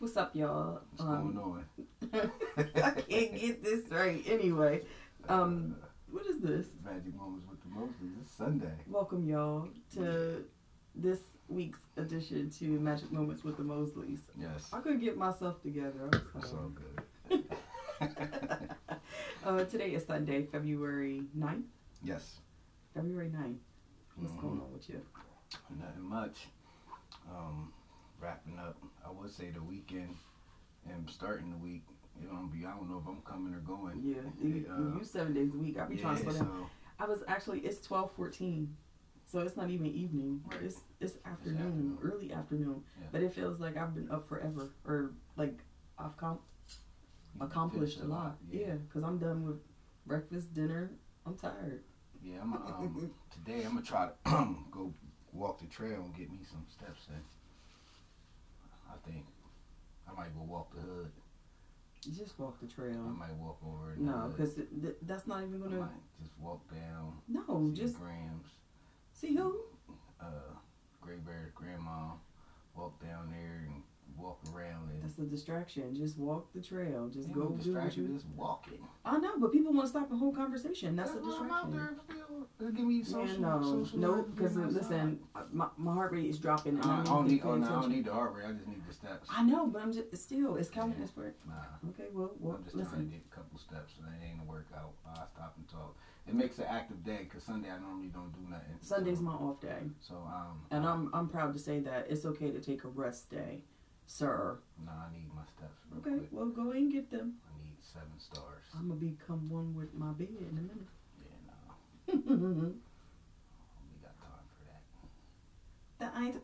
What's up, y'all? What's going on? I can't get this right. Anyway, um, what is this? Magic Moments with the Mosleys. It's Sunday. Welcome, y'all, to this week's edition to Magic Moments with the Mosleys. Yes. I couldn't get myself together. I'm It's all good. uh, today is Sunday, February 9th. yes. February 9th. What's Mhm. going on with you? Nothing much. Um, wrapping up. I would say the weekend and starting the week. You know, be I don't know if I'm coming or going. Yeah, you, Uh, you seven days a week. I be trying to yeah, slow down. so I was actually it's twelve fourteen, so it's not even evening. Right. It's it's afternoon, afternoon. early afternoon. Yeah. But it feels like I've been up forever, or like I've com- accomplished a lot. Yeah, because I'm done with breakfast, dinner. I'm tired. Yeah, I'm um, today I'm gonna try to go walk the trail and get me some steps in. I think I might go walk the hood. Just walk the trail. I might walk over. No, because th- th- that's not even gonna. might just walk down. No, just Grams, see who. uh, Great Bear's grandma. Walk down there and walk around and. That's a distraction. Just walk the trail. Just go no do what distraction. you. Just walking. I know, but people want to stop the whole conversation. That's a That's why I'm out distraction. there still. Give me social. Man, no, social no, because listen, my, my heart rate is dropping, and. I, I need don't need. Oh, no, I don't need the heart rate. I just need the steps. I know, but I'm just still, it's counting Yeah. as for. Nah. Okay, well, well, I'm just trying to get a couple steps, and it ain't a workout. I stop and talk. It makes an active day because Sunday I normally don't do nothing. Sunday's so, my off day, So um. and I'm I'm proud to say that it's okay to take a rest day, sir. No, I need my steps Okay, quick. well, go ahead and get them. I need seven stars. I'm gonna become one with my bed in a minute. Yeah, no, we got time for that. that ain't.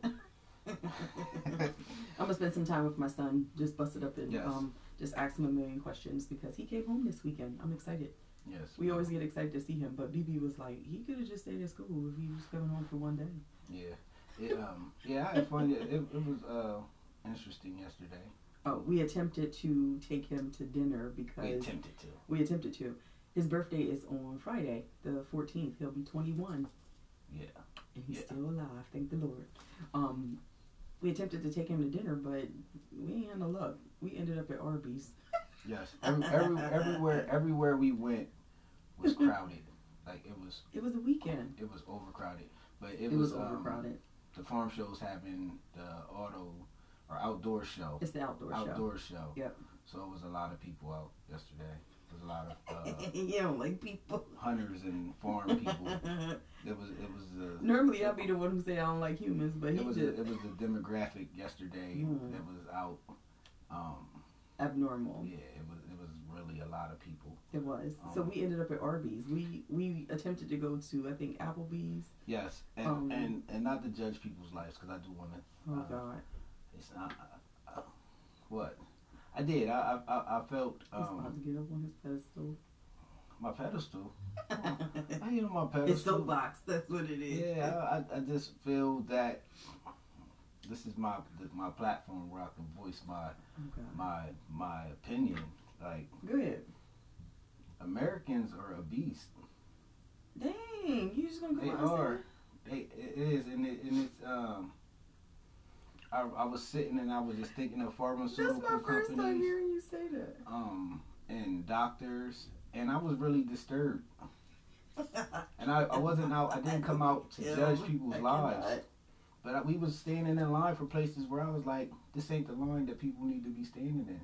I'm gonna spend some time with my son. Just bust it up and Yes. um, just ask him a million questions because he came home this weekend. I'm excited. Yes. We always get excited to see him, but BB was like, he could have just stayed at school if he was coming home for one day. Yeah. It um. Yeah, I had fun. It, it, it was uh interesting yesterday. Oh, we attempted to take him to dinner because We attempted to. we attempted to. His birthday is on Friday, the 14th. He'll be 21, Yeah. and he's Yeah. still alive. Thank the Lord. Um, we attempted to take him to dinner, but we ain't had no luck. We ended up at Arby's. Yes. Every, every, everywhere everywhere we went was crowded. Like it was It was a weekend. it was overcrowded. But it, It, was, um, overcrowded. the farm show's having the auto or outdoor show. It's the outdoor, show. outdoor show. Yep. So it was a lot of people out yesterday. There was a lot of uh, you don't like people. hunters and farm people. It was it was a Normally, I'd be the one who say I don't like humans, but he it was just a, it was a demographic yesterday Mm. that was out. Um, abnormal. yeah, it was it was really a lot of people. It was. so Um, we ended up at Arby's. We we attempted to go to I think Applebee's. Yes, and Um, and, and not to judge people's lives because I do want to. Oh Uh, God, It's not uh, uh, what I did. I I, I felt he's about um, to get up on his pedestal. my pedestal. I ain't on my pedestal. It's soapbox. That's what it is. Yeah, I, I- just feel that this is my my platform where I can voice my God. my my opinion. Like Go ahead. Americans are a beast. Dang, you just gonna They out and are. They, it is, and, it, and um. I, I was sitting and I was just thinking of pharmaceutical That's my first time hearing you say that. um, and doctors, and I was really disturbed. And I, I wasn't out. I didn't come out to Ew, judge people's I lives. cannot. But I, we was standing in line for places where I was like, this ain't the line that people need to be standing in.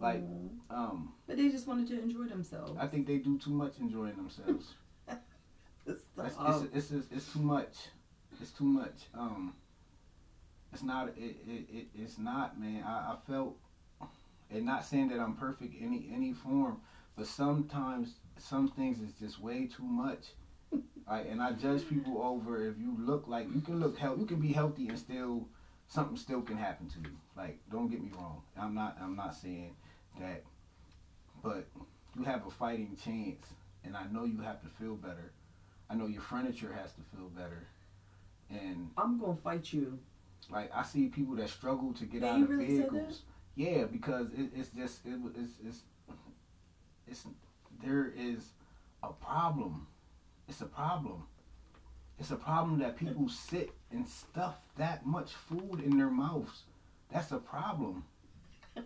Like, Mm. Um, but they just wanted to enjoy themselves. I think they do too much enjoying themselves. It's, it's, it's, it's, it's too much. It's too much. Um, it's not. It, it, it it's not, man. I, I felt, and not saying that I'm perfect any any form, but sometimes some things is just way too much. Like, and I judge people over if you look like you can look healthy, you can be healthy and still something still can happen to you. Like, don't get me wrong. I'm not. I'm not saying that, but you have a fighting chance, and I know you have to feel better. I know your furniture has to feel better, and I'm gonna fight you. Like I see people that struggle to get out of really vehicles. Yeah, because it, it's just it, it's, it's it's there is a problem. It's a problem. It's a problem that people sit and stuff that much food in their mouths. That's a problem.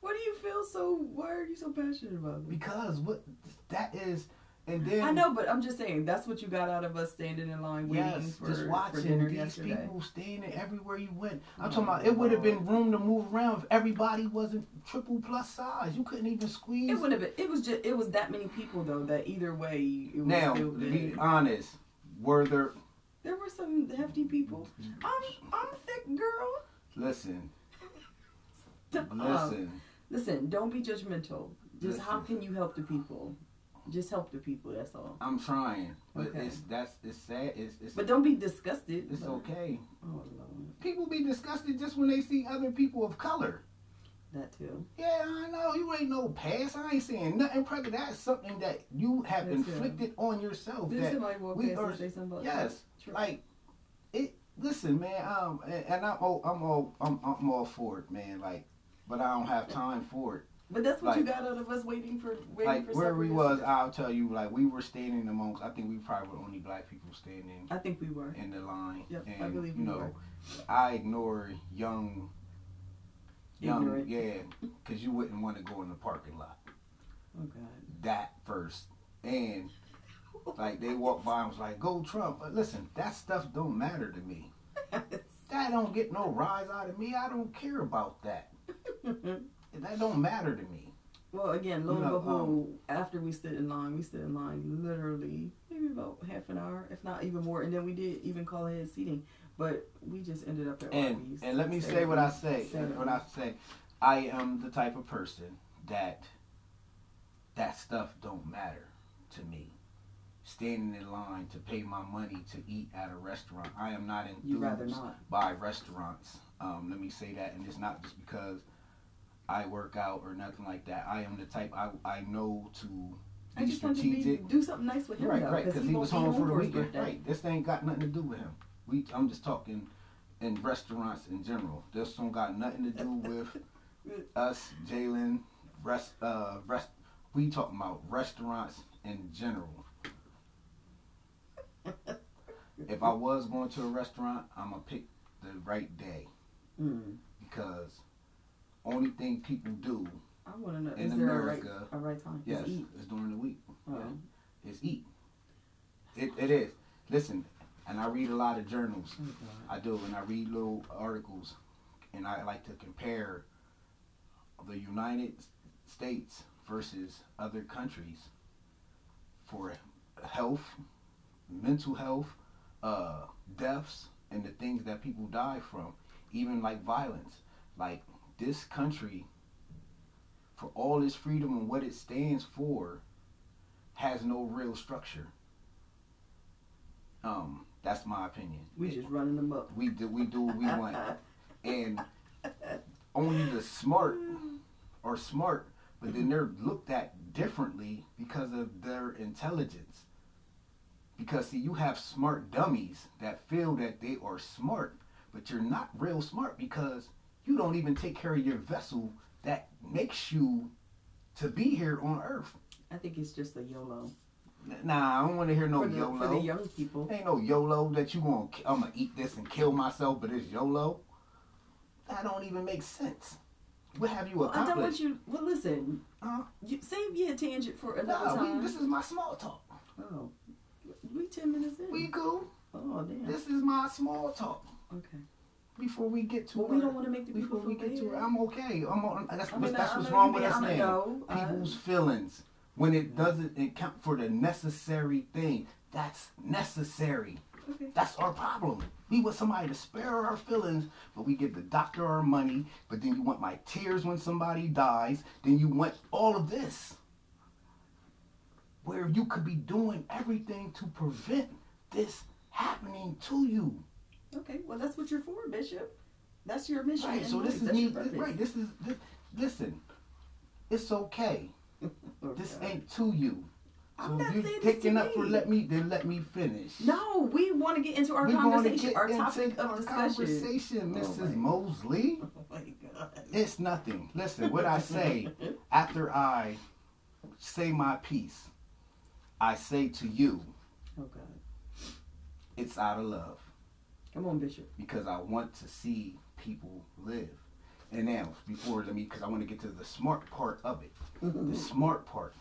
What do you feel so? Why are you so passionate about this? Because what that is, and then I know, but I'm just saying that's what you got out of us standing in line waiting Yes, for, just for watching dinner these yesterday. people standing everywhere you went. I'm Oh, talking about it oh, would have been room to move around if everybody wasn't triple plus size. You couldn't even squeeze. It would have been. It was just. It was that many people though that either way it was now, still be honest, were there? There were some hefty people. I'm I'm a thick girl. Listen, Stop. listen. Listen, don't be judgmental. Just how can you help the people? Just help the people. That's all. I'm trying, but Okay. it's that's it's sad. It's it's But don't be disgusted. it's but- okay. Oh People be disgusted just when they see other people of color. that too. Yeah, I know. You ain't no past. I ain't saying nothing. Pregnant. That's something that you have That's inflicted on yourself. Did that somebody walk we past are- and say something about Yes. True. like it. Listen, man. Um, and, and I'm all, I'm all, I'm, I'm all for it, man. Like, but I don't have time for it. But that's what you got out of us waiting for waiting Like for where we was. I'll tell you. Like we were standing amongst. I think we probably were only black people standing I think we were. in the line. Yep, and, I believe you we know, were. I ignore young, young, Ignorant. yeah, because you wouldn't want to go in the parking lot. Oh God. That first, and like they walked by and was like, "Go Trump." But listen, that stuff don't matter to me. That don't get no rise out of me. I don't care about that. That don't matter to me. well, again, lo You and know, behold, after we stood in line, we stood in line literally maybe about half an hour, if not even more, and then we did even call ahead seating, but we just ended up at And Arby's. and let me say what I say. When I say, I am the type of person that that stuff don't matter to me. Standing in line to pay my money to eat at a restaurant, I am not enthused not. by restaurants. Um, let me say that, and it's not just because I work out or nothing like that. I am the type I I know to I be just wanted to strategic. do something nice with him Right, though, right, because he won't was be home for the his weekend. birthday. Right, this ain't got nothing to do with him. We, I'm just talking in restaurants in general. This don't got nothing to do with us, Jalen. Rest, uh, rest. We talking about restaurants in general. If I was going to a restaurant, I'm gonna pick the right day Mm. because only thing people do, I want to know In is there America, a right, a right time? yes, Is eat. is during the week. Oh. Yeah. is eat. It, it is. Listen, and I read a lot of journals. Oh, I do, and I read little articles, and I like to compare the United States versus other countries for health, mental health, uh, deaths, and the things that people die from, even like violence. Like this country, for all its freedom and what it stands for, has no real structure. Um, that's my opinion. We just running them up. we do we do what we want, and only the smart are smart, but then they're looked at differently because of their intelligence. Because see, you have smart dummies that feel that they are smart, but you're not real smart because you don't even take care of your vessel that makes you to be here on Earth. I think it's just a YOLO. Nah, I don't want to hear no for, the, YOLO. for the young people. Ain't no YOLO that you gonna I'm gonna eat this and kill myself, but it's YOLO. That don't even make sense. What have you Well, I don't want you. Well, listen. Huh? You, save your tangent for another Nah, time. we, this is my small talk. oh, we ten minutes in. We cool. oh damn. This is my small talk. okay. Before we get to Well, we don't want to make the before we get to it, I'm okay. I'm on, that's, I mean, that's what's wrong with us now. no. I- uh, People's feelings when it doesn't account for the necessary thing. That's necessary. Okay. That's our problem. We want somebody to spare our feelings, but we give the doctor our money. But then you want my tears when somebody dies. Then you want all of this. Where you could be doing everything to prevent this happening to you. Okay. Well, that's what you're for, Bishop. That's your mission. Right. So this is me. Right. This is. This, listen. It's okay. Okay. This ain't to you. I'm So not if you saying this to taking up for let me then let me finish. No, we want to get into our we conversation, get our into topic of our discussion. conversation, Oh Mrs. my- Mosley. Oh my God. It's nothing. Listen, what I say after I say my piece, I say to you, Oh God. it's out of love Come on, Bishop. because I want to see people live. And now, before let me, because I want to get to the smart part of it. Mm-hmm. The smart part.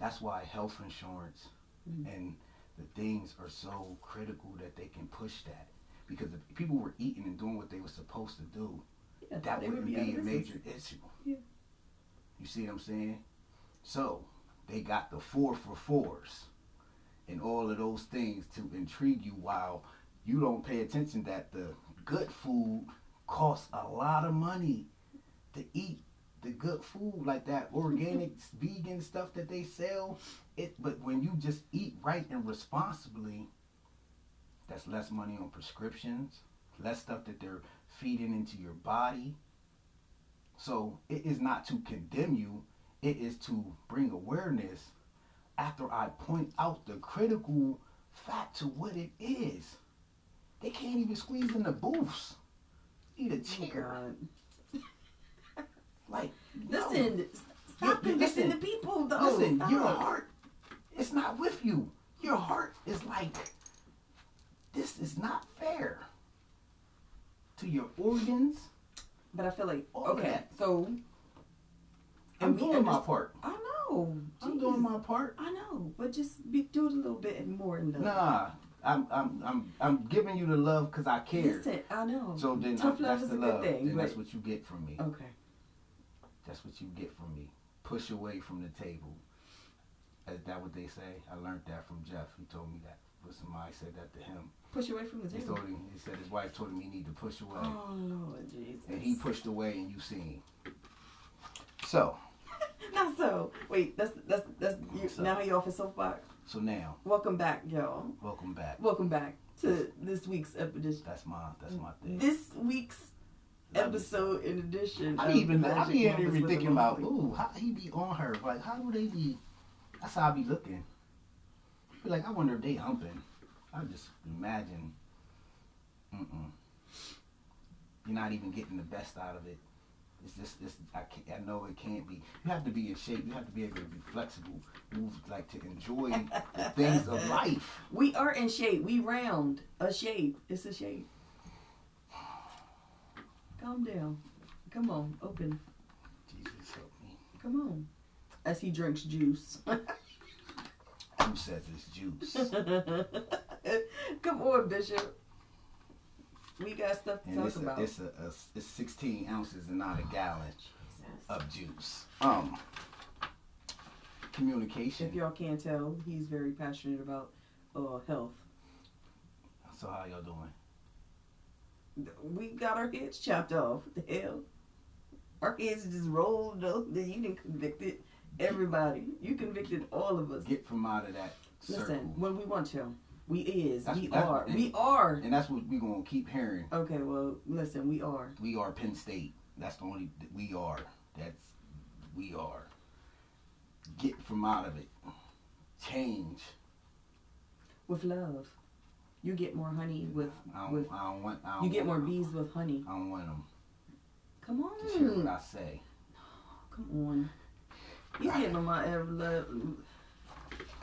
That's why health insurance Mhm. and the things are so critical that they can push that. Because if people were eating and doing what they were supposed to do, Yeah, that they would wouldn't be be a major issue. Yeah. You see what I'm saying? So they got the four for fours and all of those things to intrigue you while you don't pay attention that the good food costs a lot of money to eat. The good food like that organic vegan stuff that they sell it but when you just eat right and responsibly that's less money on prescriptions less stuff that they're feeding into your body. So it is not to condemn you it is to bring awareness after i point out the critical fact to what it is they can't even squeeze in the booths eat a chair like no. Listen, stop You- listen, the people, though. Listen, Stop. your heart is not with you. Your heart is like, this is not fair to your organs. But I feel like okay, so I'm doing my part. I know. I'm Jeez. doing my part. I know, but just be, do it a little bit more in the. Nah, I'm I'm I'm I'm giving you the love because I care. Listen, I know. So then Tough I, love that's is the a good love. thing, Then that's what you get from me. Okay. That's what you get from me. Push away from the table. Is that what they say? I learned that from Jeff. He told me that. But somebody said that to him. Push away from the table. He told him. He said his wife told him he need to push away. Oh Lord Jesus. and he pushed away and you seen. So, Not so. Wait, that's that's that's you, So- now you off his soapbox. so now, Welcome back, y'all. welcome back. Welcome back to this week's episode. That's my that's my thing. This week's episode, in addition, I be even I Moments even thinking about ooh how he be on her like how do they be? That's how I be looking. Be like I wonder if they humping. I just imagine. Mm-mm. You're not even getting the best out of it. It's just it's I can't, I know it can't be. You have to be in shape. You have to be able to be flexible. Move like to enjoy the things of life. We are in shape. We round a shape. It's a shape. Calm down. Come on, open. Jesus help me. Come on. As he drinks juice. Who says it's juice? Come on, Bishop. We got stuff to And talk it's a, about. it's a, a it's 16 ounces and not a gallon Jesus. of juice. Um, communication. If y'all can't tell, he's very passionate about uh, health. So how y'all doing? We got our heads chopped off. What the hell? Our heads just rolled up. Then you didn't convicted everybody. You convicted all of us. Get from out of that circle. Listen, when we want to, we is, That's- we that's- are, and- we are. And that's what we gonna keep hearing. Okay, well, listen, we are. We are Penn State. That's the only we are. That's we are. Get from out of it. Change. with love. You get more honey with I don't, with. I don't want. I don't You get more want 'em. bees with honey. I don't want them Come to hear what I say. come on. He's getting on my ever love.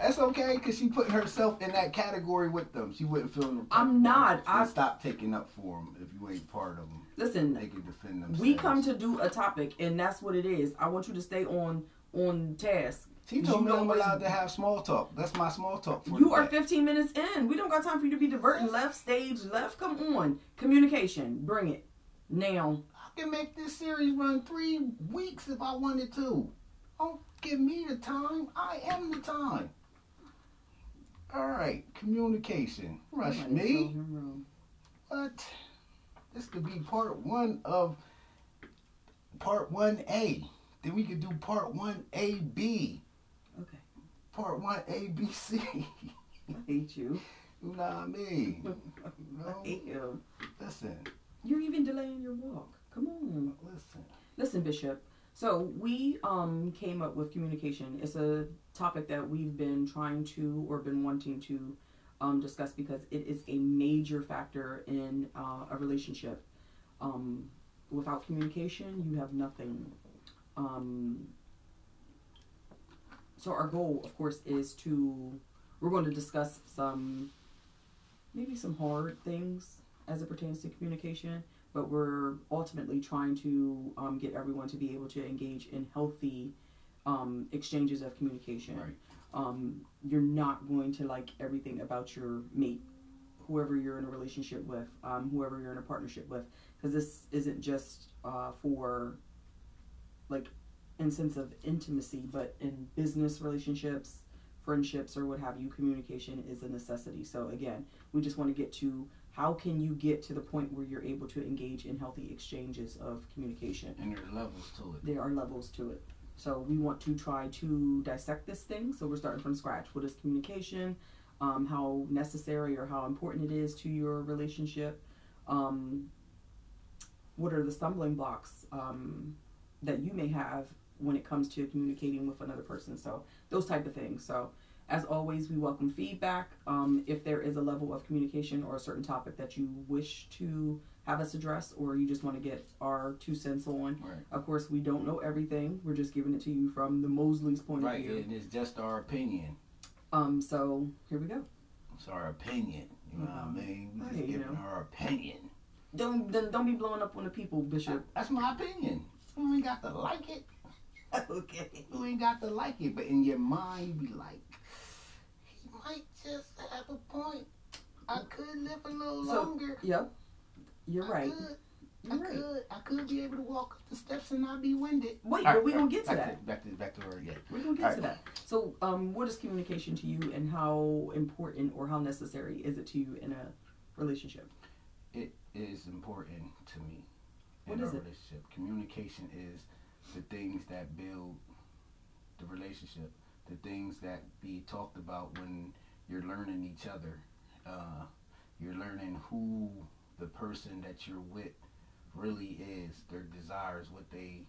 That's okay, cause she put herself in that category with them. She wouldn't feel no. I'm not. I stop taking up for them if you ain't part of them. listen. They can defend themselves. We come to do a topic, and that's what it is. I want you to stay on on task. She told you me I'm allowed to have small talk. That's my small talk for You are today. 15 minutes in. We don't got time for you to be diverting left, stage left. Come on, communication. Bring it now. I can make this series run three weeks if I wanted to. Don't give me the time. I am the time. All right, communication. Rush me. told him wrong. What? This could be part one of part one A. Then we could do part one A B. Okay, Part one A B C. I hate you. You know what I mean? I hate him. listen, You're even delaying your walk. Come on. listen. Listen, Bishop. So we um came up with communication. It's a topic that we've been trying to or been wanting to um, discuss because it is a major factor in uh, a relationship. Um, without communication, you have nothing. Um, so our goal, of course, is to we're going to discuss some maybe some hard things as it pertains to communication, but we're ultimately trying to um, get everyone to be able to engage in healthy um, exchanges of communication. Right. Um, you're not going to like everything about your mate, whoever you're in a relationship with, um, whoever you're in a partnership with, because this isn't just uh, for like in sense of intimacy, but in business relationships, friendships, or what have you, communication is a necessity. So again, we just want to get to how can you get to the point where you're able to engage in healthy exchanges of communication. And there are levels to it. There are levels to it. So we want to try to dissect this thing. So we're starting from scratch. What is communication? Um, how necessary or how important it is to your relationship? Um, what are the stumbling blocks um, that you may have when it comes to communicating with another person? So those type of things. So as always, we welcome feedback. Um, if there is a level of communication or a certain topic that you wish to have us address, or you just want to get our two cents on, Right. of course, we don't know everything. We're just giving it to you from the Mosley's point Right, of view. and it's just our opinion. Um, so here we go. It's our opinion. You know what I Mhm. mean? We Right, just giving know. our opinion. Don't don't, don't be blowing up on the people, Bishop. That's my opinion. You ain't got to like it. okay. You ain't got to like it, but in your mind, you be like, might just have a point. I could live a little So- longer. Yep. You're I right. Could, I You're right. could. I could be able to walk up the steps and not be winded. Wait, All but we right, gonna get to back that. back to back to her again. We're gonna get All to right. that. So, um, what is communication to you, and how important or how necessary is it to you in a relationship? It is important to me in What our is it? relationship. Communication is the things that build the relationship. The things that be talked about when you're learning each other. Uh, you're learning who the person that you're with really is, their desires, what they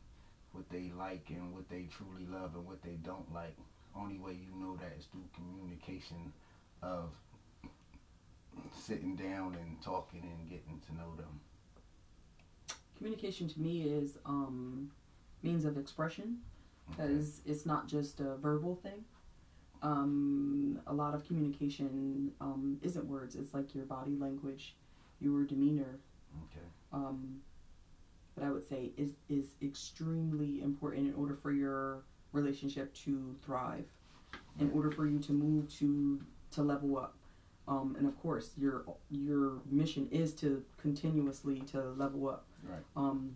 what they like and what they truly love and what they don't like. Only way you know that is through communication of sitting down and talking and getting to know them. Communication to me is um, means of expression? Because it's not just a verbal thing. Um, a lot of communication um, isn't words; it's like your body language, your demeanor. Okay. Um, but I would say is is extremely important in order for your relationship to thrive, in order for you to move to to level up. Um, and of course, your your mission is to continuously to level up. Right. Um,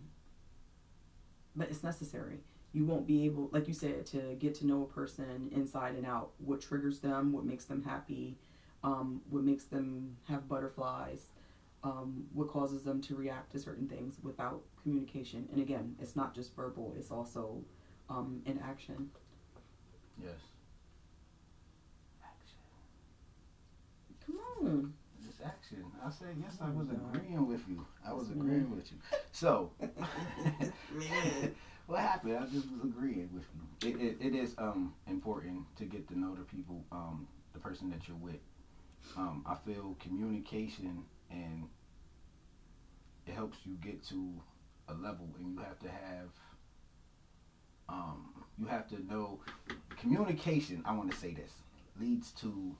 but it's necessary. You won't be able, like you said, to get to know a person inside and out. What triggers them, what makes them happy, um, what makes them have butterflies, um, what causes them to react to certain things without communication. And again, it's not just verbal; it's also um, in action. Yes. Action. Come on. It's action. I said yes. I Oh, was agreeing with you. I was agreeing with you. So. what happened? I just was agreeing with you. It, it, it is um important to get to know the people, um, the person that you're with. Um, I feel communication and it helps you get to a level, and you have to have. Um, you have to know communication. I want to say this leads to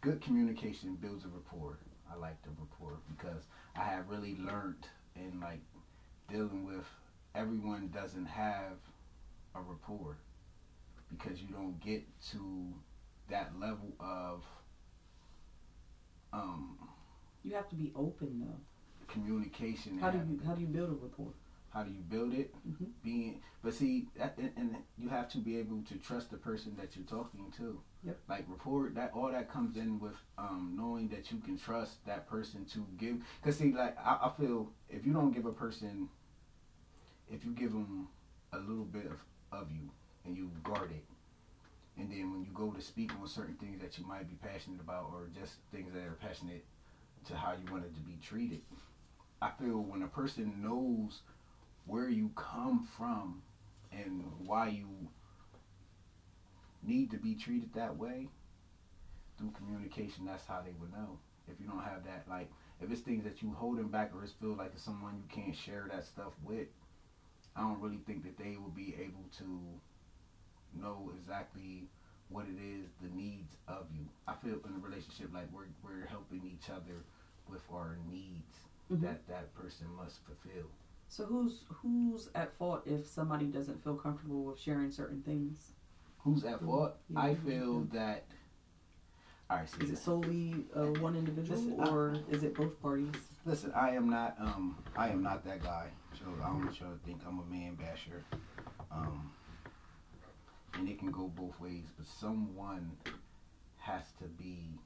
good communication builds a rapport. I like the rapport because I have really learned in like dealing with everyone doesn't have a rapport because you don't get to that level of um, You have to be open though. communication. How do you how do you build a rapport? how do you build it? Mhm. Being, but see, that, and, and you have to be able to trust the person that you're talking to. Yep. Like rapport, that all that comes in with um, knowing that you can trust that person to give. Cause see, like I, I feel if you don't give a person, if you give them a little bit of, of you and you guard it, and then when you go to speak on certain things that you might be passionate about or just things that are passionate to how you want it to be treated, I feel when a person knows where you come from and why you need to be treated that way through communication that's how they would know. If you don't have that like if it's things that you holding back or it's feel like it's someone you can't share that stuff with i don't really think that they will be able to know exactly what it is the needs of you i feel in a relationship like we're, we're helping each other with our needs Mhm. that that person must fulfill. So who's who's at fault if somebody doesn't feel comfortable with sharing certain things? Who's at fault? Yeah. I feel that. All right, see, Is it solely uh, one individual Listen, I- or is it both parties? listen. I am not. Um, I am not that guy. So I don't want y'all to think I'm a man basher. Um, and it can go both ways, but someone has to be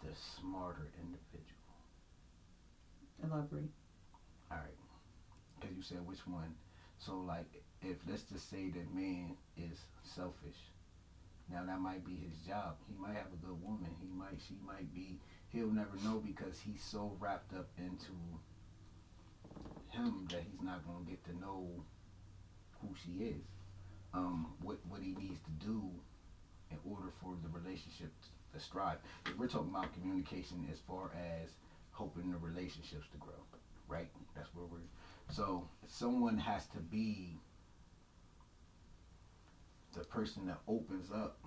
the smarter individual. Elaborate. All right, because you said which one. So like, if let's just say that man is selfish. Now that might be his job. He might have a good woman. He might, she might be. He'll never know because he's so wrapped up into him that he's not gonna get to know who she is. Um, what what he needs to do in order for the relationship to strive. If we're talking about communication as far as hoping the relationships to grow, right? That's where we're. So someone has to be the person that opens up.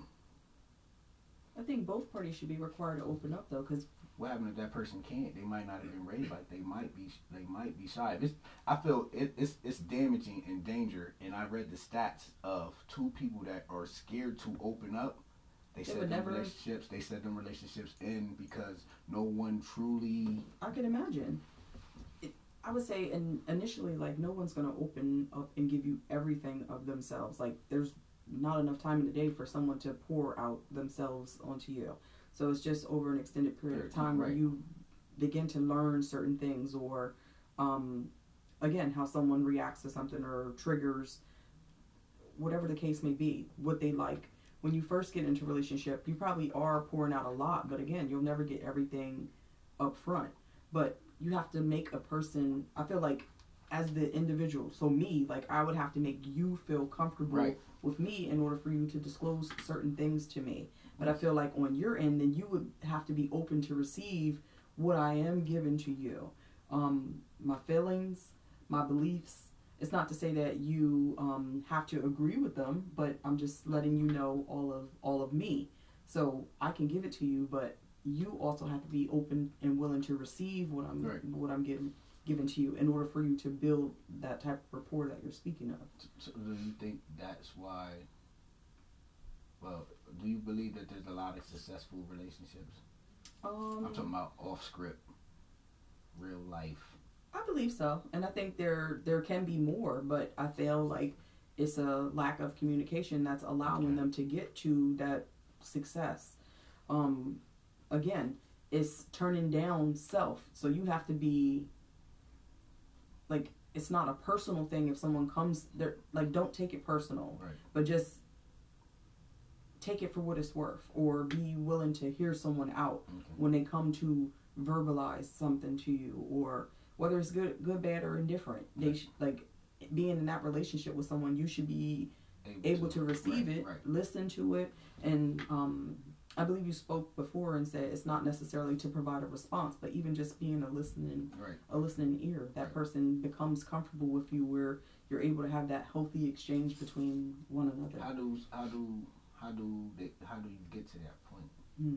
I think both parties should be required to open up though, because What happened if that person can't? They might not have been raised like they might be. They might be shy. It's, I feel it, it's it's damaging and danger. And I read the stats of two people that are scared to open up. They, They said them never- relationships. They said them relationships end because no one truly. I can imagine. It, I would say, and initially, like no one's gonna open up and give you everything of themselves. Like there's not enough time in the day for someone to pour out themselves onto you. So it's just over an extended period of time where you begin to learn certain things, or um, again, how someone reacts to something or triggers, whatever the case may be, what they like. When you first get into a relationship, you probably are pouring out a lot, but again, you'll never get everything up front. But you have to make a person, I feel like, as the individual, so me, like, I would have to make you feel comfortable Right. With me in order for you to disclose certain things to me. But I feel like on your end, then you would have to be open to receive what I am giving to you. Um, my feelings, my beliefs. It's not to say that you um, have to agree with them, but I'm just letting you know all of all of me. So I can give it to you, but you also have to be open and willing to receive what I'm Right. what I'm giving given to you in order for you to build that type of rapport that you're speaking of. So do you think that's why? Well, do you believe that there's a lot of successful relationships? Um, I'm talking about off script, real life. I believe so, and I think there there can be more, but I feel like it's a lack of communication that's allowing Okay. them to get to that success. Um, again, it's turning down self, so you have to be like it's not a personal thing if someone comes there. Like, don't take it personal, Right. but just take it for what it's worth, or be willing to hear someone out Okay. when they come to verbalize something to you or whether it's good good bad or indifferent they Right. sh- like being in that relationship with someone you should be able to receive right, it Right. listen to it and um i believe you spoke before and said it's not necessarily to provide a response but even just being a listening Right. a listening ear that Right. person becomes comfortable with you where you're able to have that healthy exchange between one another How do how do how do they, how do you get to that point? Hmm.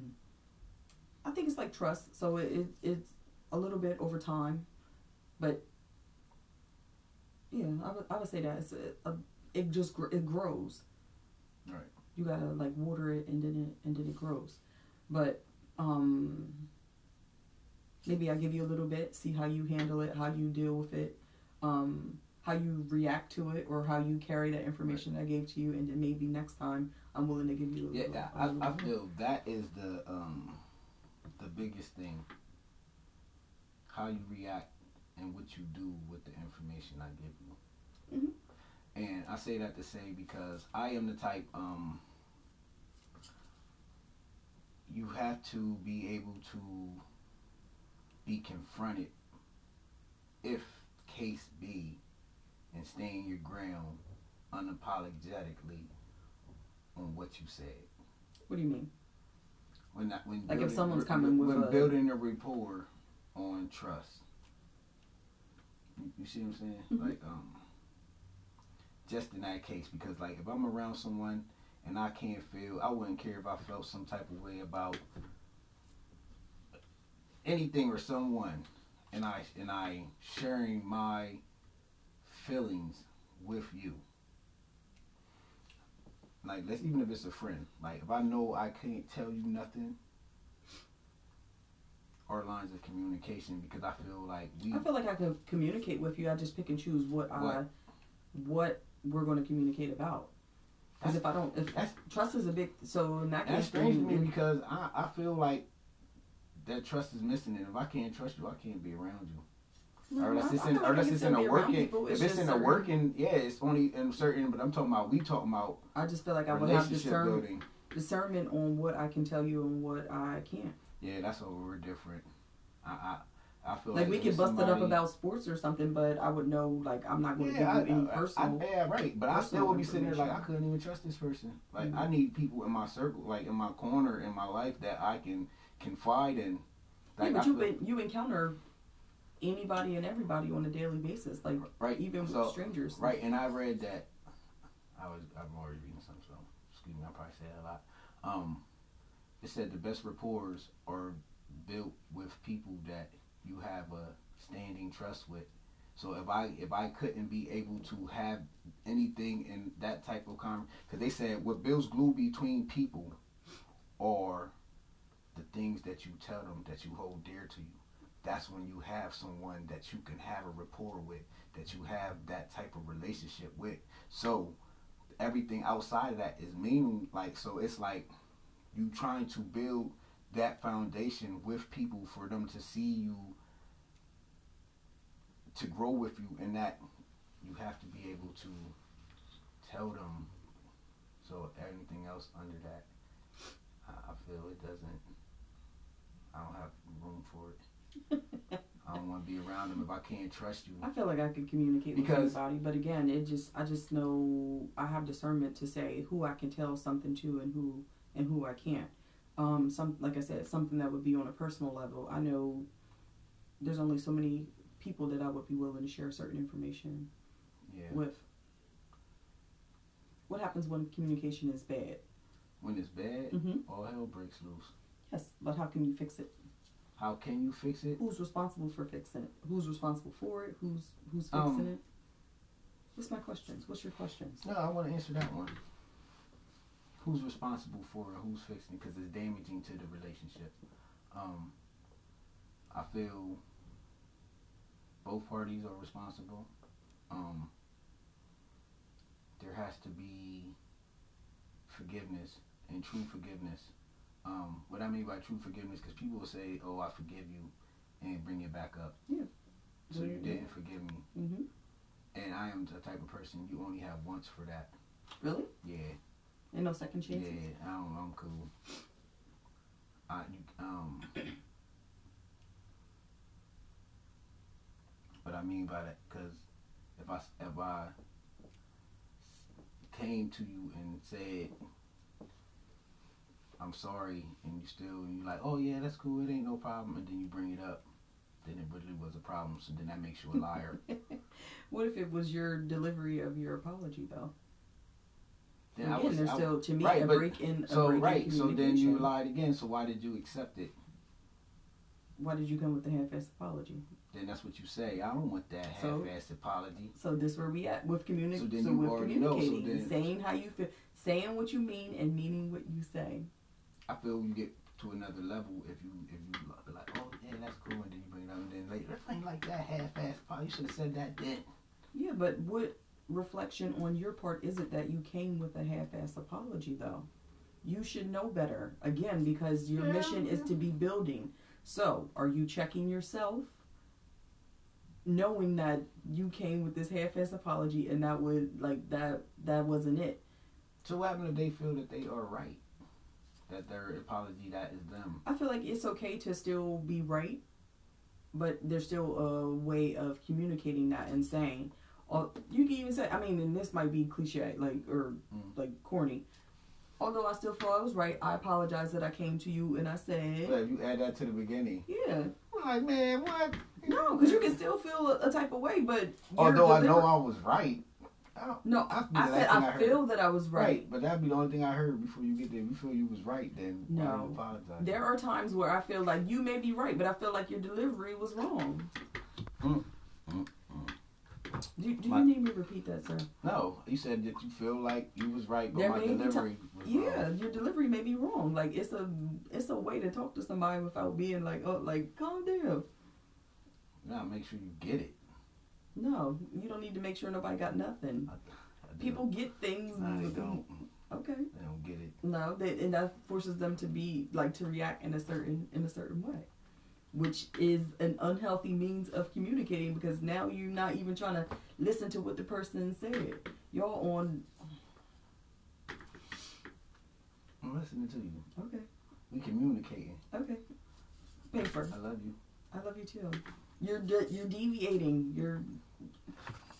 I think it's like trust. So it, it it's a little bit over time, but yeah, I would I would say that it's a, a it just gr- it grows. Right. You gotta like water it and then it and then it grows, but um maybe I give you a little bit, see how you handle it, how you deal with it, um how you react to it, or how you carry that information that I gave to you, and then maybe next time I'm willing to give you. A Yeah, little, I, a little I more. feel that is the um the biggest thing. How you react and what you do with the information I give you. And I say that to say because I am the type um you have to be able to be confronted if case be and stand your ground unapologetically on what you said. What do you mean? When that, when Like if someone's coming with when a- building a rapport on trust. You, you see what I'm saying? Mhm. Like um, just in that case, because like if I'm around someone and I can't feel, I wouldn't care if I felt some type of way about anything or someone, and I and I sharing my feelings with you. Like let's even if it's a friend. Like if I know I can't tell you nothing, our lines of communication because I feel like we. I feel like I could communicate with you. I just pick and choose what, I, What? What we're going to communicate about. Because if I don't, if trust is a big, so in that That's strange to me because I, I feel like that trust is missing, and if I can't trust you, I can't be around you. No, unless I- it's in, feel or like unless it's in a working. people, If it's in a working, yeah, it's only in certain. But I'm talking about we talking about I just feel like I would have discern, building. discernment on what I can tell you and what I can't. Yeah, that's where we're different. I I, I feel Like like, we could bust it up about sports or something, but I would know like I'm not going to Yeah, I, give you any I- I- yeah, right. But I still would be sitting there like I couldn't even trust this person. Like Mhm. I need people in my circle, like in my corner in my life that I can confide in. yeah, but you feel- been, you encounter anybody and everybody on a daily basis, like right, even with strangers. Right, and I read that. I was I'm already reading something, so excuse me. I probably say that a lot. Um, it said the best rapports are built with people that you have a standing trust with. So if I if I couldn't be able to have anything in that type of con, because they said what builds glue between people are the things that you tell them that you hold dear to you. That's when you have someone that you can have a rapport with that you have that type of relationship with. So everything outside of that is meaning like so it's like you trying to build that foundation with people for them to see you to grow with you and that you have to be able to tell them so anything else under that I, feel it doesn't I don't have room for it. I don't want to be around them if I can't trust you. I feel like I could communicate Because- with anybody, but again, it just I just know I have discernment to say who I can tell something to and who and who I can't. Um, some like I said, something that would be on a personal level. I know there's only so many people that I would be willing to share certain information Yeah. with. What happens when communication is bad? When it's bad, Mm-hmm. all hell breaks loose. Yes, but how can you fix it? How can you fix it? Who's responsible for fixing it? Who's responsible for it? Who's who's fixing Um, it? What's my questions? What's your questions? No, I want to answer that one. Who's responsible for it? Who's fixing it? Because it's damaging to the relationship. Um, I feel both parties are responsible. Um, there has to be forgiveness and true forgiveness. Um, what I mean by true forgiveness, because people will say, "Oh, I forgive you," and bring it back up. Yeah. So you Yeah. didn't forgive me, Mm-hmm. and I am the type of person you only have once for that. Really? Yeah. Ain't no second chances. Yeah, I don't. I'm cool. I you, um. What I mean by that, because if I if I came to you and said I'm sorry, and you still and you like, oh yeah, that's cool, it ain't no problem, and then you bring it up, then it really was a problem. So then that makes you a liar. What if it was your delivery of your apology though? Then I Again, was, there's I- still to me right, a but- break in. A so break in right, so then you lied again. So why did you accept it? Why did you come with the half-assed apology? then that's what you say. I don't want that So- half-assed apology. So this where we at with communication. So communicating. then So, you with already know, so then- saying how you feel, saying what you mean, and meaning what you say. I feel you get to another level if you if you be like, oh yeah, that's cool, and then you bring it up, and then later, that ain't like that half-assed apology. You should have said that then. Yeah, but what reflection on your part is it that you came with a half-assed apology though? You should know better again because your Yeah, mission is to be building. So, are you checking yourself? Knowing that you came with this half-assed apology and that would like that that wasn't it. So what happened if they feel that they are right? That their apology that is them. I feel like it's okay to still be right, but there's still a way of communicating that and saying, you can even say, I mean, and this might be cliche, like or Mm. like corny. Although I still feel I was right, I apologize that I came to you and I said, But if you add that to the beginning, yeah, I'm like, man, what? no, because you can still feel a, a type of way, but Although I know I was right, I No, I I, said I I feel that I was right. right, but that'd be the only thing I heard before you get there. If you feel you was right, then No. apologize? There are times where I feel like you may be right, but I feel like your delivery was wrong. Mm, mm, Do, do My- you need me to repeat that, sir? No, you said that you feel like you was right, but There my delivery was Yeah, your delivery may be wrong. Like it's a it's a way to talk to somebody without being like, oh, like calm down. Gotta make sure you get it. No, you don't need to make sure nobody got nothing. I do. People get things. They don't. Okay. They don't get it. No, they, and that forces them to be like to react in a certain in a certain way, which is an unhealthy means of communicating because now you're not even trying to listen to what the person said. Y'all on I'm listening to you. okay, We communicating. okay. Paper. I love you. I love you too. You're de- you're deviating. You're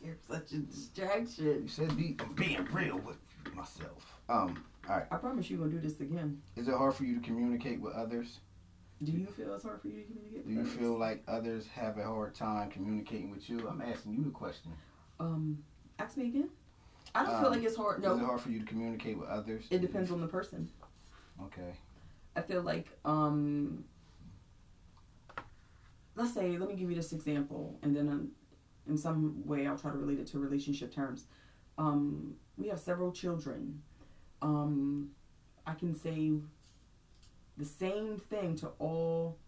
you're such a distraction. You said be, I'm being real with myself. Um, all right. I promise you gonna do this again. Is it hard for you to communicate with others? Do you feel it's hard for you to communicate? Do you others? feel like others have a hard time communicating with you? I'm asking you the question. Um, ask me again. I don't Um, feel like it's hard. Is it No, hard for you to communicate with others? it depends on the person. Okay. I feel like um let's say let me give you this example and then um, in some way I'll try to relate it to relationship terms. Um we have several children. Um I can say the same thing to all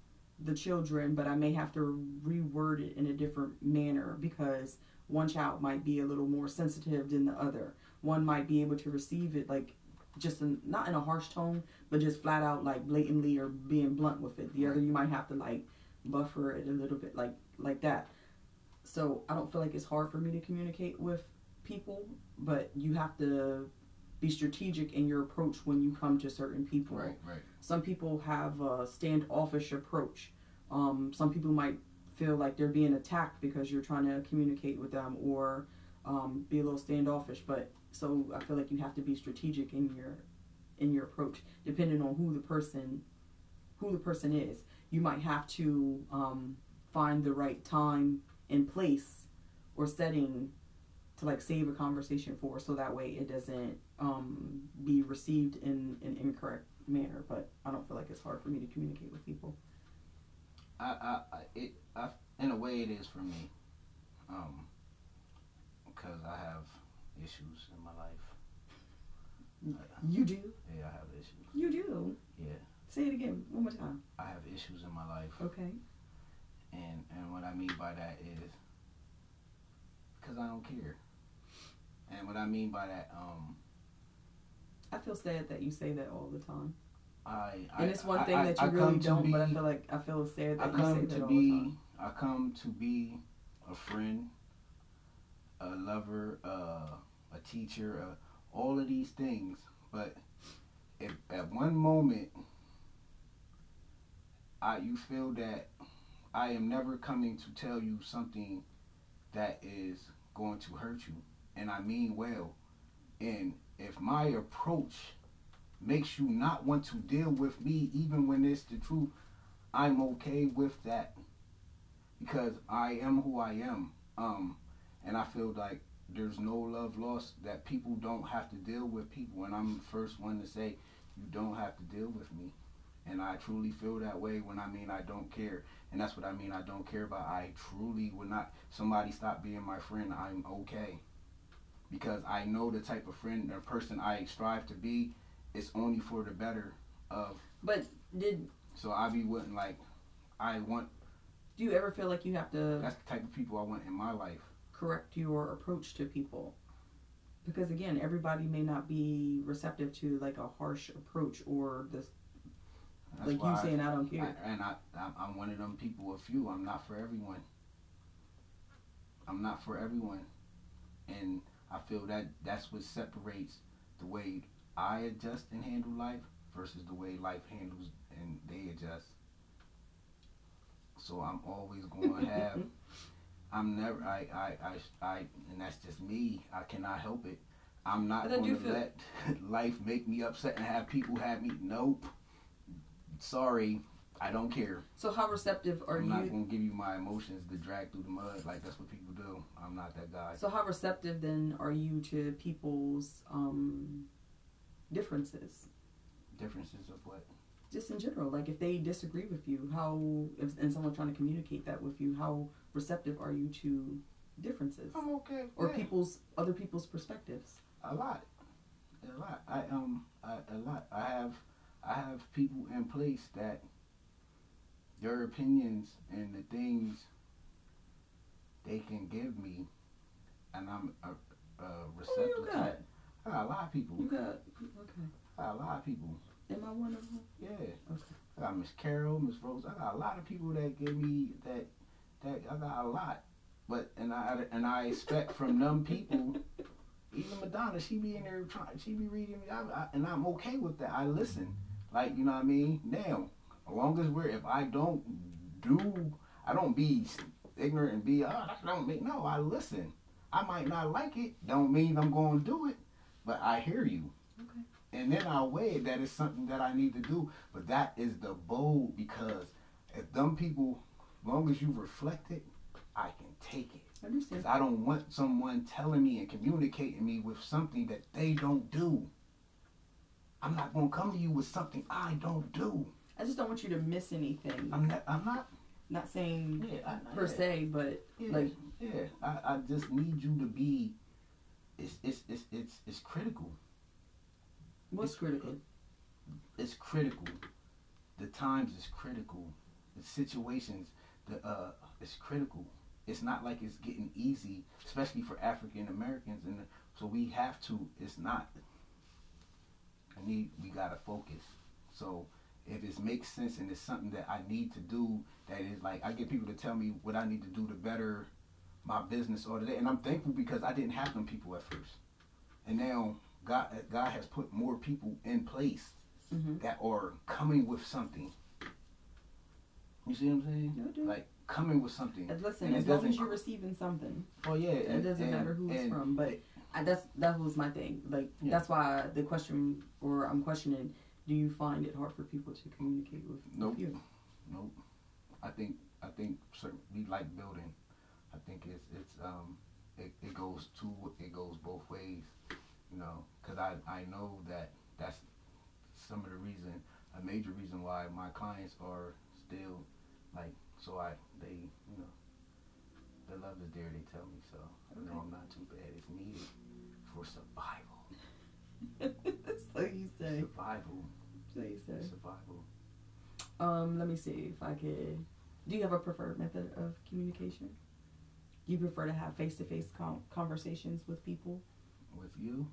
the children but I may have to reword it in a different manner because one child might be a little more sensitive than the other. One might be able to receive it like just in, not in a harsh tone but just flat out like blatantly or being blunt with it. The other you might have to like buffer it a little bit like like that. So I don't feel like it's hard for me to communicate with people, but you have to be strategic in your approach when you come to certain people. Right, right. Some people have a standoffish approach. Um, some people might feel like they're being attacked because you're trying to communicate with them or um, be a little standoffish. But so I feel like you have to be strategic in your in your approach, depending on who the person who the person is. You might have to um, find the right time and place or setting to like save a conversation for, so that way it doesn't um, be received in an incorrect manner. But I don't feel like it's hard for me to communicate with people. I, I, I it, I, in a way, it is for me, um, because I have issues in my life. You do. Yeah, I have issues. You do. Yeah, Say it again one more time. I have issues in my life, Okay. and and what I mean by that is because I don't care. And what I mean by that, um, I feel sad that you say that all the time. I, I And it's one thing I- that you really don't, but I feel like I feel sad I that you say come that to all the time. I come to be a friend, a lover, uh, a teacher, uh, all of these things. But if at one moment I you feel that I am never coming to tell you something that is going to hurt you, and I mean well, and if my approach makes you not want to deal with me even when it's the truth, I'm okay with that because I am who I am. Um, and I feel like there's no love lost that people don't have to deal with people, and I'm the first one to say you don't have to deal with me. And I truly feel that way when I mean I don't care. And that's what I mean I don't care about. I truly would not somebody stop being my friend, I'm okay. Because I know the type of friend or person I strive to be is only for the better of But did so I be wanting like I want do you ever feel like you have to that's the type of people I want in my life. correct your approach to people? Because again, everybody may not be receptive to like a harsh approach or this That's like you saying I don't care. I, and I, I'm one of them people. A few. I'm not for everyone. I'm not for everyone, and I feel that that's what separates the way I adjust and handle life versus the way life handles and they adjust. So I'm always going to have. I'm never. I, I. I. I. And that's just me. I cannot help it. I'm not But I do going to let life make me upset and have people have me. Nope. Sorry. I don't care. So how receptive are you I'm not gonna give you my emotions to drag through the mud like that's what people do. I'm not that guy. So how receptive then are you to people's um, differences? Differences of what? Just in general, like if they disagree with you, how if and someone trying to communicate that with you, how receptive are you to differences I'm okay. or yeah. people's other people's perspectives? a lot, a lot. I um, I, a lot. I have, I have people in place that their opinions and the things they can give me, and I'm uh, uh, Who receptive you to. got? I got a lot of people. You got okay. I got a lot of people. Am I one of them? Yeah. Okay. I got Miss Carol, Miss Rose. I got a lot of people that give me that. That I got a lot, but and I and I expect from them people. Even Madonna, she be in there trying. She be reading me, I, I, and I'm okay with that. I listen, like you know what I mean. Now, as long as we're, if I don't do, I don't be ignorant and be, ah, oh, that don't mean no. I listen. I might not like it. Don't mean I'm going to do it, but I hear you. Okay. And then I'll weigh that is something that I need to do. But that is the bold because if them people, long as you reflect it, I can take it. I. Because I don't want someone telling me and communicating me with something that they don't do. I'm not gonna come to you with something I don't do. I just don't want you to miss anything. I'm not. I'm not. not saying Yeah. I, per yeah, se, but Yeah. like yeah. I, I just need you to be. It's it's it's it's it's critical. what's It's- critical? it's critical. The times is critical. The situations, the uh, it's critical. It's not like it's getting easy, especially for African Americans, and so we have to. It's not. I need. We gotta focus. So if it makes sense and it's something that I need to do, that is like I get people to tell me what I need to do to better my business or today, and I'm thankful because I didn't have them people at first, and now God God has put more people in place Mm-hmm. that are coming with something. You see what I'm saying? No, dude. Like coming with something. And listen, and it as long doesn't as you're receiving something, Oh yeah, it and- doesn't and- matter who it's from. But I, that's that was my thing. Like Yeah. that's why the question, or I'm questioning, do you find it hard for people to communicate with, Nope. with you? Nope. I think I think certain, we like building. I think it's it's um it, it goes two it goes both ways. You know, because I I know that that's some of the reason a major reason why my clients are still like so I they you know the love is there they tell me so I know I'm not too bad it's needed for survival so you say. survival So survival Um, let me see if I could. Do you have a preferred method of communication? Do you prefer to have face-to-face conversations with people? with you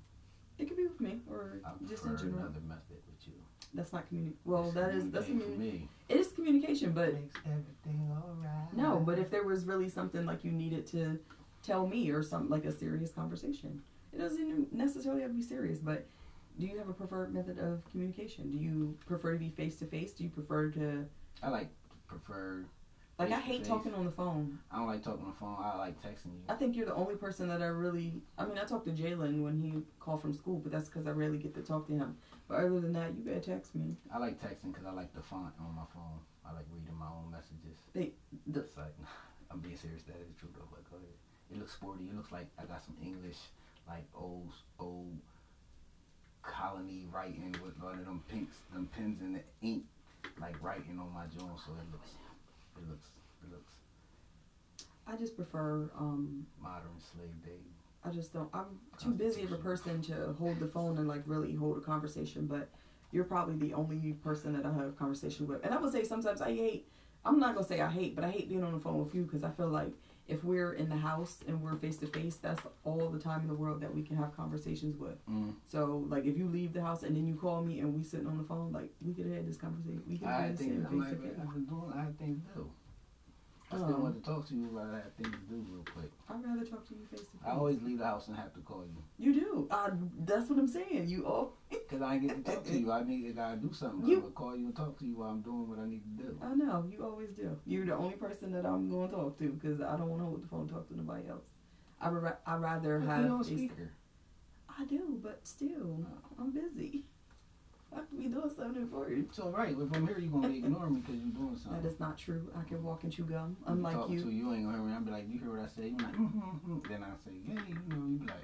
It could be with me or I just in prefer general. another method with you That's not communi- Well, It's that is that's communicating communi- me It is communication, but it makes everything alright no. But if there was really something like you needed to tell me or something like a serious conversation, it doesn't necessarily have to be serious. But do you have a preferred method of communication? Do you prefer to be face to face? Do you prefer to I like prefer like? I hate talking on the phone. I don't like talking on the phone I like texting you I think you're the only person that I really. I mean, I talked to Jalen when he called from school, but that's because I rarely get to talk to him. But other than that, you better text me. I like texting because I like the font on my phone I like reading my own messages They- the- it's like I'm being serious that is true though but go ahead it looks sporty it looks like I got some English like old old colony writing with one of them pinks them pens in the ink like writing on my joint so it looks it looks it looks I just prefer. um modern slave day I just don't. I'm too busy of a person to hold the phone and like really hold a conversation. But you're probably the only person that I have a conversation with. And I would say sometimes I hate. I'm not gonna say I hate, but I hate being on the phone with you because I feel like if we're in the house and we're face to face, that's all the time in the world that we can have conversations with. mm. So like if you leave the house and then you call me and we sitting on the phone, like we could have had this conversation. We could have had this think face I'm to face. I've been doing I to do I still Um, want to talk to you but I have things to do real quick I'd rather talk to you face to face. I always leave the house and have to call you You do. Uh, that's what I'm saying. You all. because I ain't get to talk to you. I need I gotta do something. You- I'm gonna call you and talk to you while I'm doing what I need to do. I know. You always do. You're the only person that I'm going to talk to because I don't want to hold the phone and talk to nobody else. I would ra- I rather Put have. me on a- speaker. I do, but still, I'm busy. I could be doing something important. It's all right. If I'm here, you're gonna be ignoring me because you're doing something. That is not true. I can walk and chew gum, I'm unlike you. To you ain't gonna hear me. I'll be like, you hear what I say? You're like, mm-hmm, mm-hmm. Then I say, yeah, you know, you be like,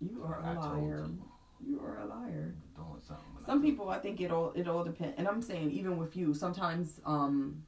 You are a liar. you. You are a liar. Doing something. when I Some people, I think it all it all depends, and I'm saying even with you, sometimes um,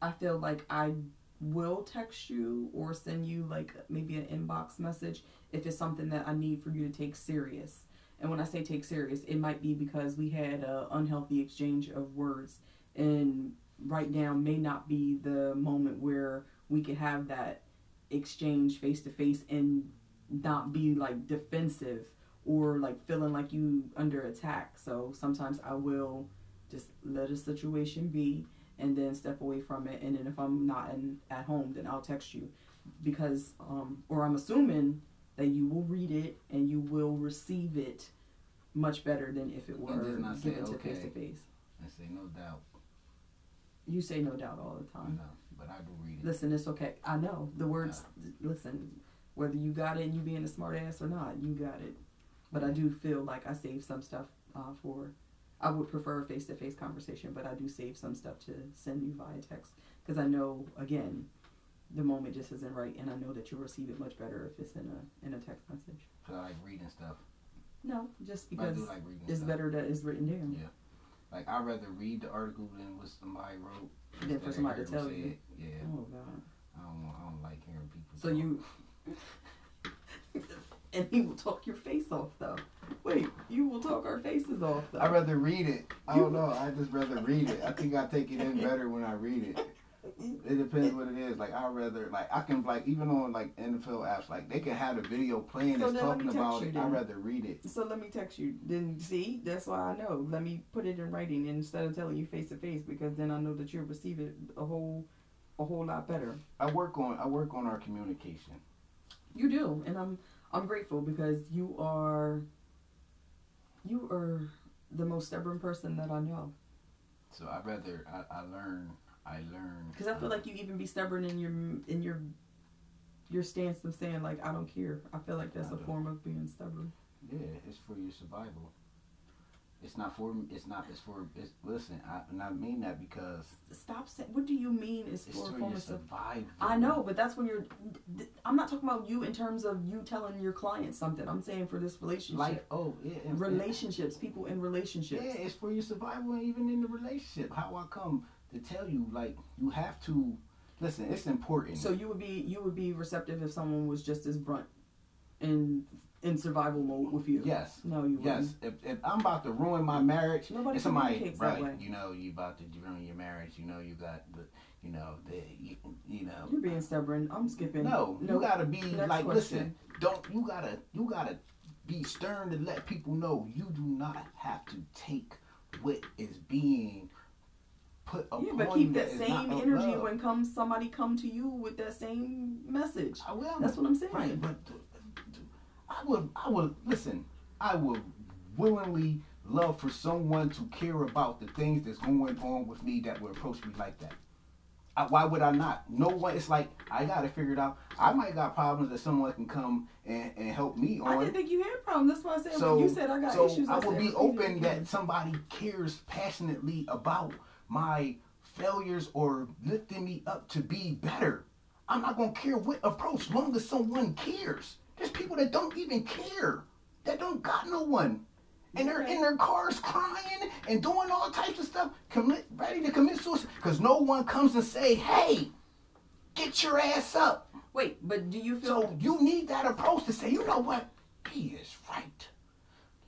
I feel like I will text you or send you like maybe an inbox message if it's something that I need for you to take serious. And when I say take serious, it might be because we had an unhealthy exchange of words, and right now may not be the moment where we could have that exchange face to face and not be like defensive or like feeling like you under attack. So sometimes I will just let a situation be and then step away from it. And then if I'm not in, at home, then I'll text you because, um, or I'm assuming that you will read it and you will receive it much better than if it were then say, given to okay. face to face. I say, no doubt. You say no doubt all the time. know, but I do read it. Listen, it's okay. I know the words. Listen, whether you got it and you being a smart ass or not, you got it. But I do feel like I save some stuff uh, for. I would prefer a face to face conversation, but I do save some stuff to send you via text because I know again, the moment just isn't right, and I know that you'll receive it much better if it's in a in a text message. Cause I like reading stuff. No, just because like it's stuff. better that it's written down. Yeah. Like I'd rather read the article than what somebody wrote. Than for somebody to tell you. Oh, yeah. Oh God. I don't. I don't like hearing people. So talk. you. and he will talk your face off though. Wait, you will talk our faces off though. I'd rather read it. I don't know. I just rather read it. I think I take it in better when I read it. It depends what it is. Like I'd rather like I can like even on like NFL apps like they can have the video playing So that's then let me talking about it. I'd rather read it. So let me text you. Then see, that's why I know. Let me put it in writing instead of telling you face to face because then I know that you'll receive it a whole, a whole lot better. I work on I work on our communication. You do, and I'm I'm grateful because you are. You are the most stubborn person that I know. So I'd rather I, I learn I learn Because I feel like you even be stubborn in your in your your stance of saying like I don't care. I feel like that's I a form of being stubborn. Yeah, it's for your survival. It's not for it's not it's for it's listen, I and I mean that because Stop saying. What do you mean? Is it's for for your survival. I know, but that's when you're. I'm not talking about you in terms of you telling your client something. I'm saying for this relationship, Like oh yeah, relationships, people in relationships. Yeah, it's for your survival even in the relationship. How I come to tell you, like, you have to listen. It's important. So you would be you would be receptive if someone was just as brunt in in survival mode with you. yes, No, you wouldn't. yes. If, if I'm about to ruin my marriage, Nobody and somebody, communicates that right? way. You know, you about to ruin your marriage. You know, you got the, you know, the, you, you know. You're being stubborn. I'm skipping. No, you gotta be Next like, question. listen, don't you gotta you gotta be stern to let people know you do not have to take what is being put upon Yeah, but keep that same energy when comes somebody come to you with that same message. I will. That's what I'm saying. Right, but I would, I would listen. I would willingly love for someone to care about the things that's going on with me that would approach me like that. I, why would I not? No one. It's like I gotta figure it out. I might got problems that someone can come and, and help me on. I didn't think you had problems. That's why I said So, when you said I got so issues. I will be open that somebody cares passionately about my failures or lifting me up to be better. I'm not gonna care what approach, long as someone cares. There's people that don't even care, that don't got no one, and they're in their cars crying and doing all types of stuff, commit, ready to commit suicide, because no one comes and say, "Hey, get your ass up." Wait, but do you feel? So you need that approach to say, you know what? He is right.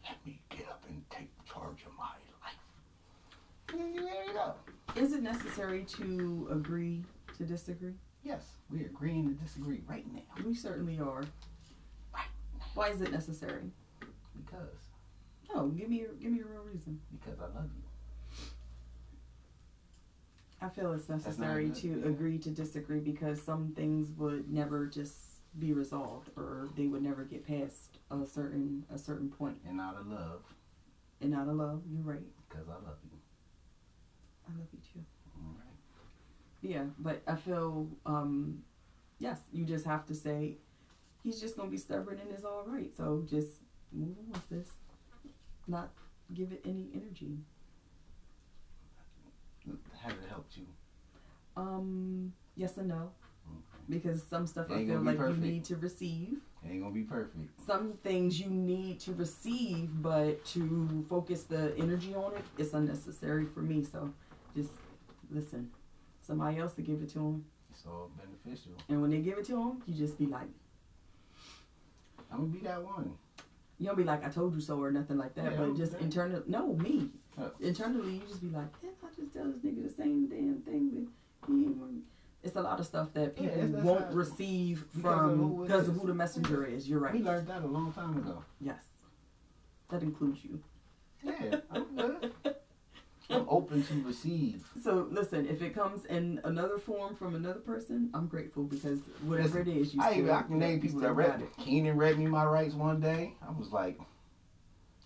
Let me get up and take charge of my life. And There you go. Is it necessary to agree to disagree? Yes, we're agreeing to disagree right now. We certainly are. Right now. Why is it necessary? Because No, give me a, give me a real reason. because I love you. I feel it's necessary to yeah. agree to disagree because some things would never just be resolved or they would never get past a certain a certain point. And out of love, And out of love, you're right. because I love you. I love you too. All right. Yeah, but I feel um yes, you just have to say he's just gonna be stubborn and it's all right. So just move on with this. Not give it any energy. Did it help you? Um, yes and no. Okay. Because some stuff I feel like perfect. you need to receive. It ain't gonna be perfect. Some things you need to receive, but to focus the energy on it, it's unnecessary for me. So just listen. Somebody else to give it to them. It's all beneficial. And when they give it to them, you just be like, I'm gonna be that one. you don't be like, I told you so or nothing like that. Yeah, but just yeah. internal, no, me. Oh. Internally, you just be like, yeah, I just tell this nigga the same damn thing, but he ain't want-" It's a lot of stuff that people that's won't receive of from because of is. who the messenger is. You're right. We learned that a long time ago. Yes, that includes you. Yeah, I'm good. I'm open to receive. So listen, if it comes in another form from another person, I'm grateful because whatever it is, you I still, even I can name people that read it. Keenan read me my rights one day. I was like,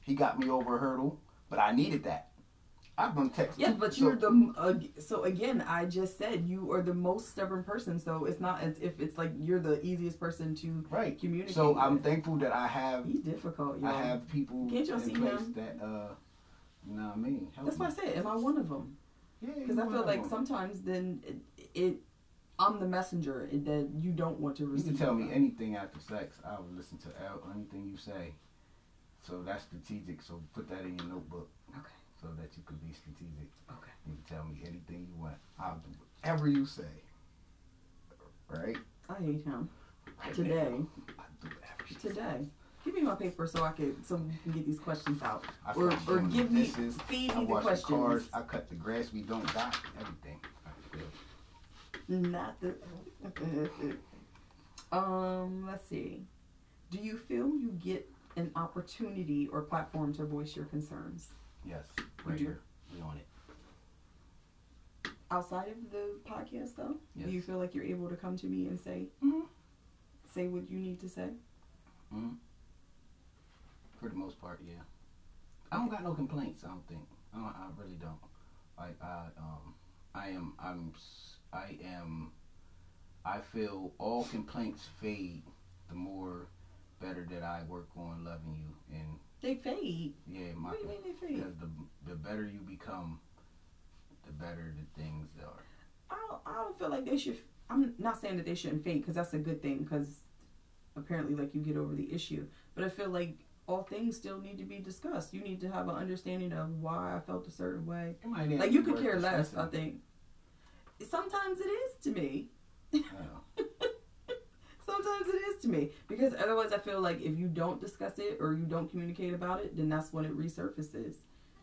he got me over a hurdle, but I needed that. I've been texting. Yeah, but so- you're the uh, so again. I just said you are the most stubborn person, so it's not as if it's like you're the easiest person to right. communicate. So I'm with. thankful that I have He's difficult, y'all. I have people Can't y'all in see place him? that uh, you know what I mean. Help That's why I me. said, am I one of them? Yeah, Because I feel like them. sometimes then it, it I'm the messenger that you don't want to You can tell me anything after sex. I will listen to anything you say. So that's strategic. So put that in your notebook. Okay. So that you can be strategic. Okay. You can tell me anything you want. I'll do whatever you say. Right? I hate him Right today. now, I do whatever you say. Today, give me my paper so I can so we can get these questions out, I or or give me dishes. feed I me the wash the questions. cars. I cut the grass we don't die. Everything. Not the. um. Let's see. Do you feel you get an opportunity or platform to voice your concerns Yes. Right do. here. We on it. outside of the podcast? Though, Yes. do you feel like you're able to come to me and say Mhm. say what you need to say? hmm For the most part, yeah. I don't got no complaints. I don't think. I, don't, I really don't. Like I um I am I'm I am I feel all complaints fade the more better that I work on loving you and They fade. yeah my What do you mean they fade? because the the better you become, the better the things are. I don't, I don't feel like they should. I'm not saying that they shouldn't fade because that's a good thing because apparently, like you get over the issue. But I feel like all things still need to be discussed. You need to have an understanding of why I felt a certain way. Like you could care less. I think sometimes it is to me. Sometimes it is to me because otherwise, I feel like if you don't discuss it or you don't communicate about it, then that's when it resurfaces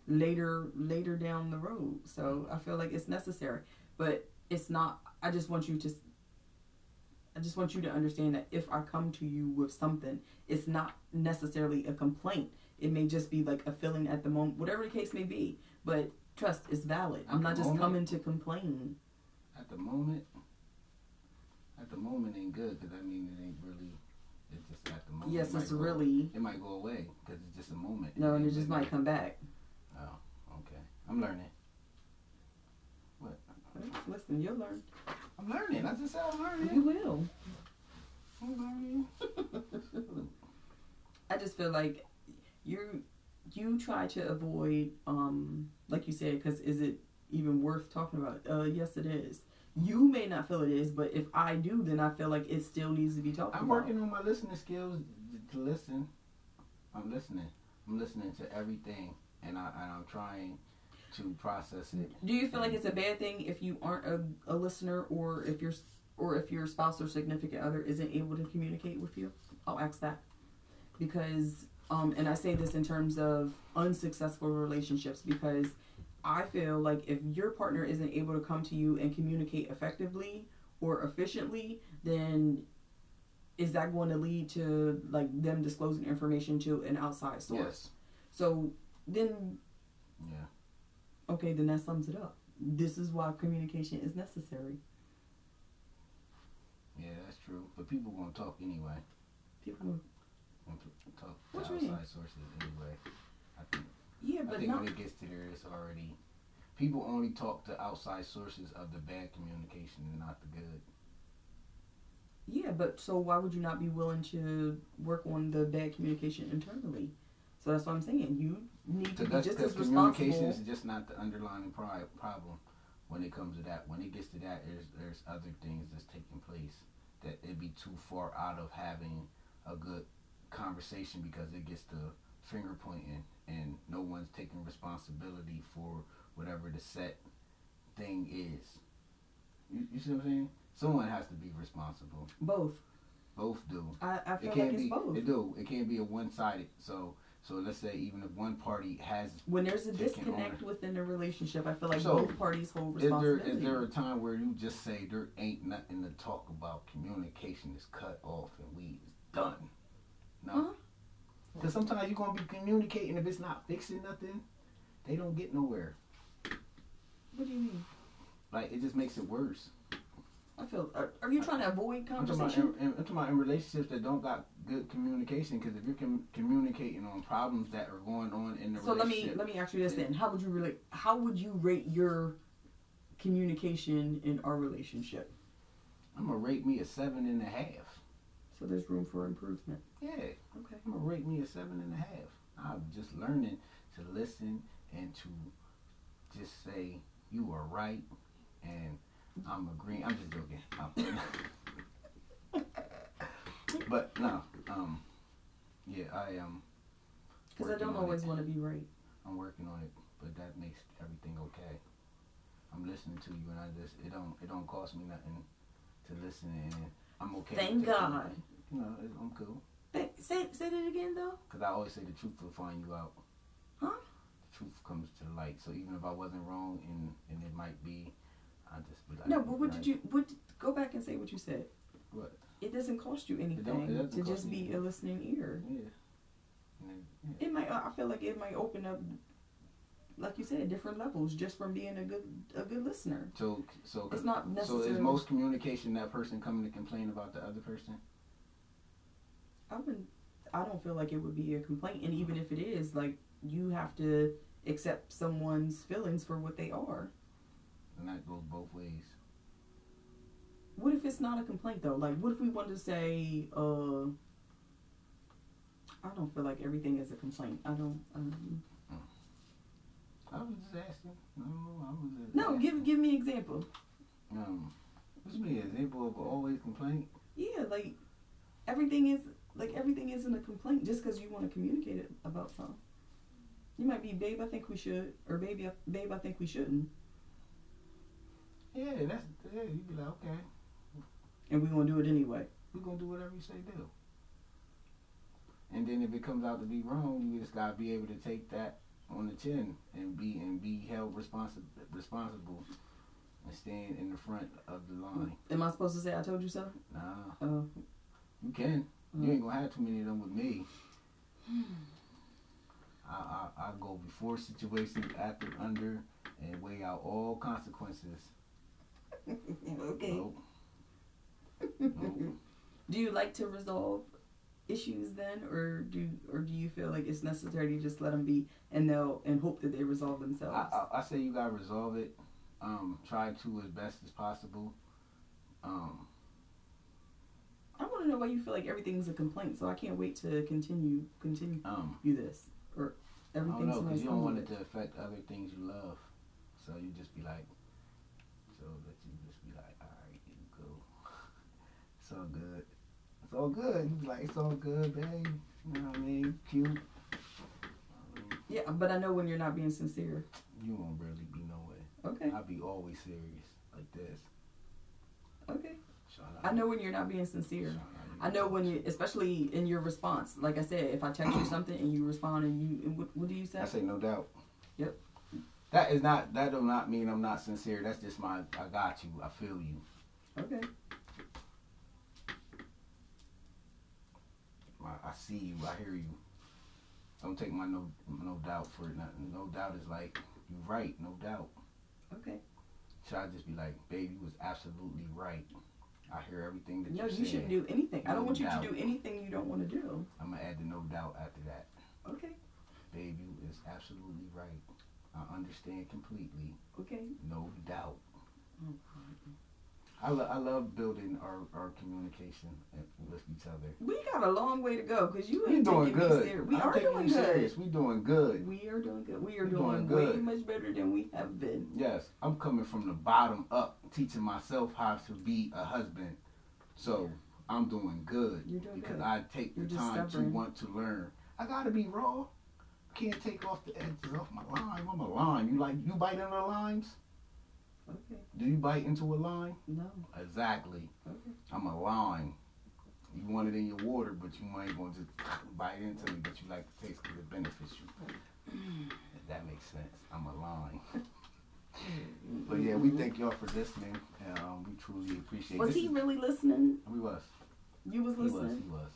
later later down the road. So I feel like it's necessary, but it's not. I just want you to. I just want you to understand that if I come to you with something, it's not necessarily a complaint. It may just be like a feeling at the moment, whatever the case may be. But trust, it's valid. I'm At not just moment? coming to complain. At the moment, at the moment ain't good because I mean it ain't really. It's just at the moment. Yes, It it's go- really It might go away because it's just a moment. no, and it just might come back. Oh, okay. I'm learning. What? Listen, you'll learn. I'm learning. I just said I'm You will. I'm learning. I just feel like you you try to avoid um like you said because is it even worth talking about? Uh, yes, it is. You may not feel it is, but if I do, then I feel like it still needs to be talked I'm about. working on my listening skills to listen. I'm listening. I'm listening to everything, and I and I'm trying to process it. Do you feel like it's a bad thing if you aren't a, a listener, or if your or if your spouse or significant other isn't able to communicate with you? I'll ask that because, um, and I say this in terms of unsuccessful relationships because I feel like if your partner isn't able to come to you and communicate effectively or efficiently, then is that going to lead to like them disclosing information to an outside source? Yes. So then Yeah. Okay, then that sums it up. This is why communication is necessary. Yeah, that's true. But people gonna talk anyway. People, Gonna t- talk to outside mean? sources anyway. I think. yeah, I think not. when it gets to there, it's already. People only talk to outside sources of the bad communication and not the good. Yeah, but so why would you not be willing to work on the bad communication internally? So that's what I'm saying. You need to be Because just as communication is just not the underlying pri- problem when it comes to that. When it gets to that, there's there's other things that's taking place that it'd be too far out of having a good conversation because it gets to finger pointing and no one's taking responsibility for whatever the set thing is. You, you see what I'm saying? Someone has to be responsible. Both. Both do. I, I It feel can't like it's be. both. It do. It can't be a one sided. So so let's say even if one party has when there's a disconnect within a relationship, I feel like So, both parties hold Is there responsibility. is there a time where you just say there ain't nothing to talk about? Communication is cut off and we is done. No, Huh? because sometimes you're gonna be communicating if it's not fixing nothing, they don't get nowhere. what do you mean? Like it just makes it worse. I feel. Are, are you trying to avoid I'm talking, about conversation? in, in, I'm talking about in relationships that don't got good communication. Because if you're com- communicating on problems that are going on in the relationship. So let me let me ask you this then: How would you relate? How would you rate your communication in our relationship? I'm gonna rate me a seven and a half. So there's room for improvement. Yeah. Okay. I'm gonna rate me a seven and a half. I'm just learning to listen and to just say you are right, and I'm agreeing. I'm just joking. But no, um, yeah, I am. Because I don't on always want to be right. I'm working on it, but that makes everything okay. I'm listening to you, and I just it don't it don't cost me nothing to listen, and I'm okay. Thank it. God. You know, it- I'm cool. Say say that again though. Cause I always say the truth will find you out. Huh? The truth comes to light. So even if I wasn't wrong, and and it might be, I just be like. No, but what right. did you? What? Go back and say what you said. What? It doesn't cost you don't- it anything to just be a listening ear. Yeah. Yeah. It might. I feel like it might open up, like you said, different levels just from being a good a good listener. So so It's not so necessarily. is most communication that person coming to complain about the other person? I wouldn't. I don't feel like it would be a complaint, and even uh-huh. if it is, like you have to accept someone's feelings for what they are. And that goes both ways. What if it's not a complaint though? Like, what if we wanted to say, uh, I don't feel like everything is a complaint. I don't. Um, I was just asking. No, I was just no, asking. give give me an example. Um, what's me an example of always complaint? Yeah, like everything is like everything isn't a complaint just because you want to communicate it about something. You might be, babe. I think we should, or baby, babe, I think we shouldn't, Yeah, that's yeah. You be like, okay, and we gonna do it anyway. we're gonna do whatever you say do. And then if it comes out to be wrong, you just gotta be able to take that on the chin and be and be held responsible responsible and stand in the front of the line. Am I supposed to say I told you so? Nah, Uh, you can. You ain't gonna have too many of them with me. I, I I go before situations, after, under, and weigh out all consequences. okay. Nope. Nope. Do you like to resolve issues then, or do or do you feel like it's necessary to just let them be and they'll and hope that they resolve themselves? I, I, I say you gotta resolve it. Um, try to as best as possible. Um, I want to know why you feel like everything's a complaint. So I can't wait to continue continue um, this or I don't know, cause you don't want it to affect other things you love. So you just be like, so that you just be like, all right, here you go. It's all good. It's all good. Like, it's all good, babe. You know what I mean? Cute. Um, Yeah, but I know when you're not being sincere. you won't really be no way. Okay, I'll be always serious like this. okay. Shout I know when you're not being sincere. Shout I know when you, especially in your response. Like I said, if I text you something and you respond and you, and what, what do you say? I say no doubt. Yep. That is not. That do not mean I'm not sincere. That's just my. I got you. I feel you. Okay. I, I see you. I hear you. Don't take my no no doubt for nothing. No doubt is like you right. No doubt. Okay. Should I just be like, baby, you was absolutely right. I hear everything that No, you saying. shouldn't do anything. I don't No want you to do anything you don't want to do. I'm gonna add the no doubt after that. Okay. Baby, you is absolutely right. I understand completely. Okay. No doubt. I, lo- I love building our, our communication with each other. We got a long way to go because you ain't doing good. We I'm are doing good. serious. We doing good. We are doing good. We are doing, doing way good. much better than we have been. Yes, I'm coming from the bottom up, teaching myself how to be a husband. So I'm doing good You're doing because good. I take You're the time to want to learn. I gotta be raw. Can't take off the edges off my line. I'm a line. You like you biting the lines? Okay. Do you bite into a line? No. Exactly. Okay. I'm a line. You want it in your water, but you might want to bite into it, but you like the taste because it benefits you. If that makes sense. I'm a line. But yeah, we thank y'all for listening. and, Um, we truly appreciate. Was this he is- really listening? We was. You was He was. listening. He was.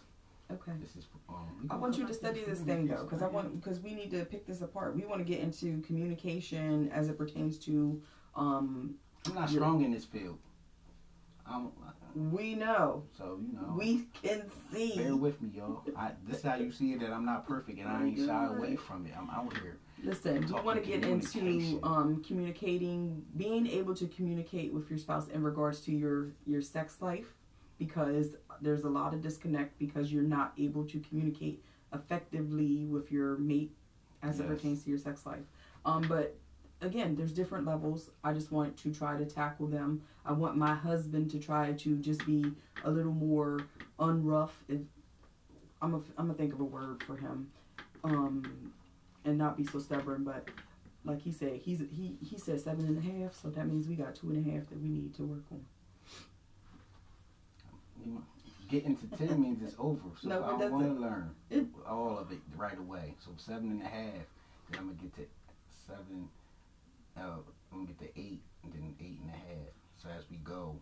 Okay. This is. Um, I want you to study this thing though, because I want because we need to pick this apart. We want to get into communication as it pertains to. Um, I'm not strong in this field. I'm. we know, So you know. we can see. Bear with me, y'all. I, this is how you see it that I'm not perfect and I ain't shy away from it. I'm out here. Listen, we want to get into um, communicating, being able to communicate with your spouse in regards to your your sex life, because there's a lot of disconnect because you're not able to communicate effectively with your mate as it pertains to your sex life. Um, but again, there's different levels. I just want to try to tackle them. I want my husband to try to just be a little more unrough. If I'm a, I'm gonna think of a word for him. Um, and not be so stubborn. But like he said, he's he he said seven and a half, so that means we got two and a half that we need to work on. Getting to ten means it's over. So No, I want to learn It- all of it right away. So seven and a half, then I'm gonna get to seven. Uh, I'm gonna get to eight, and then eight and a half. So as we go,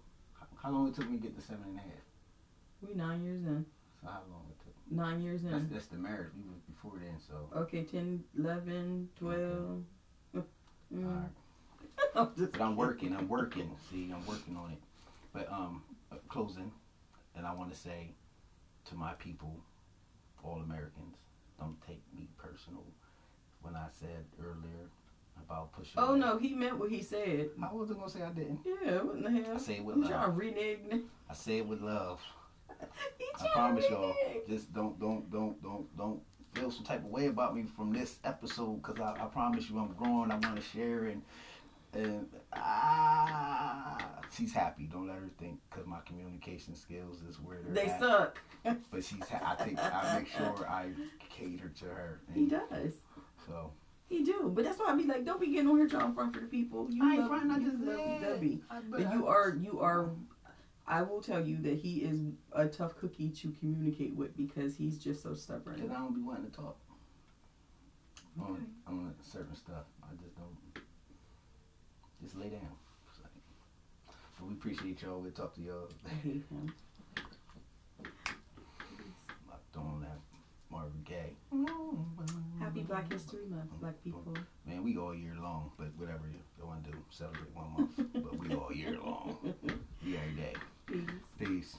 how, long it took me to get to seven and a half? We nine years in. So how long it took? Nine years That's, in. that's the marriage. We was before then. So Okay, 10, 11, 12. Mm. Alright. I'm But I'm working. I'm working. See, I'm working on it. But um, uh, closing, and I want to say to my people, all Americans, don't take me personal. When I said earlier about pushing. Oh no, he meant what he said. I wasn't gonna say I didn't. Yeah, what in the hell? I say it with He love. trying to renege. I say it with love. He I promise y'all. Just don't, don't, don't, don't, don't feel some type of way about me from this episode, cause I, I promise you, I'm growing. I want to share and and ah, she's happy. Don't let her think, cause my communication skills is where they're They at. suck. But she's, ha- I think, I make sure I cater to her. He does. So He do. But that's why I be like, don't be getting on here trying to front for the people. You I ain't fronting. I just love. Debbie. But you are you are I will tell you that he is a tough cookie to communicate with because he's just so stubborn. I don't be wanting to talk Okay. on on certain stuff. I just don't. Just lay down. But we appreciate y'all. We'll talk to y'all. I hate him. Like throwing that Marvin Gaye. Happy Black History Month, black people. Man, we all year long, but whatever you, want to do, celebrate one month. but we all year long. We every day. Peace. Peace.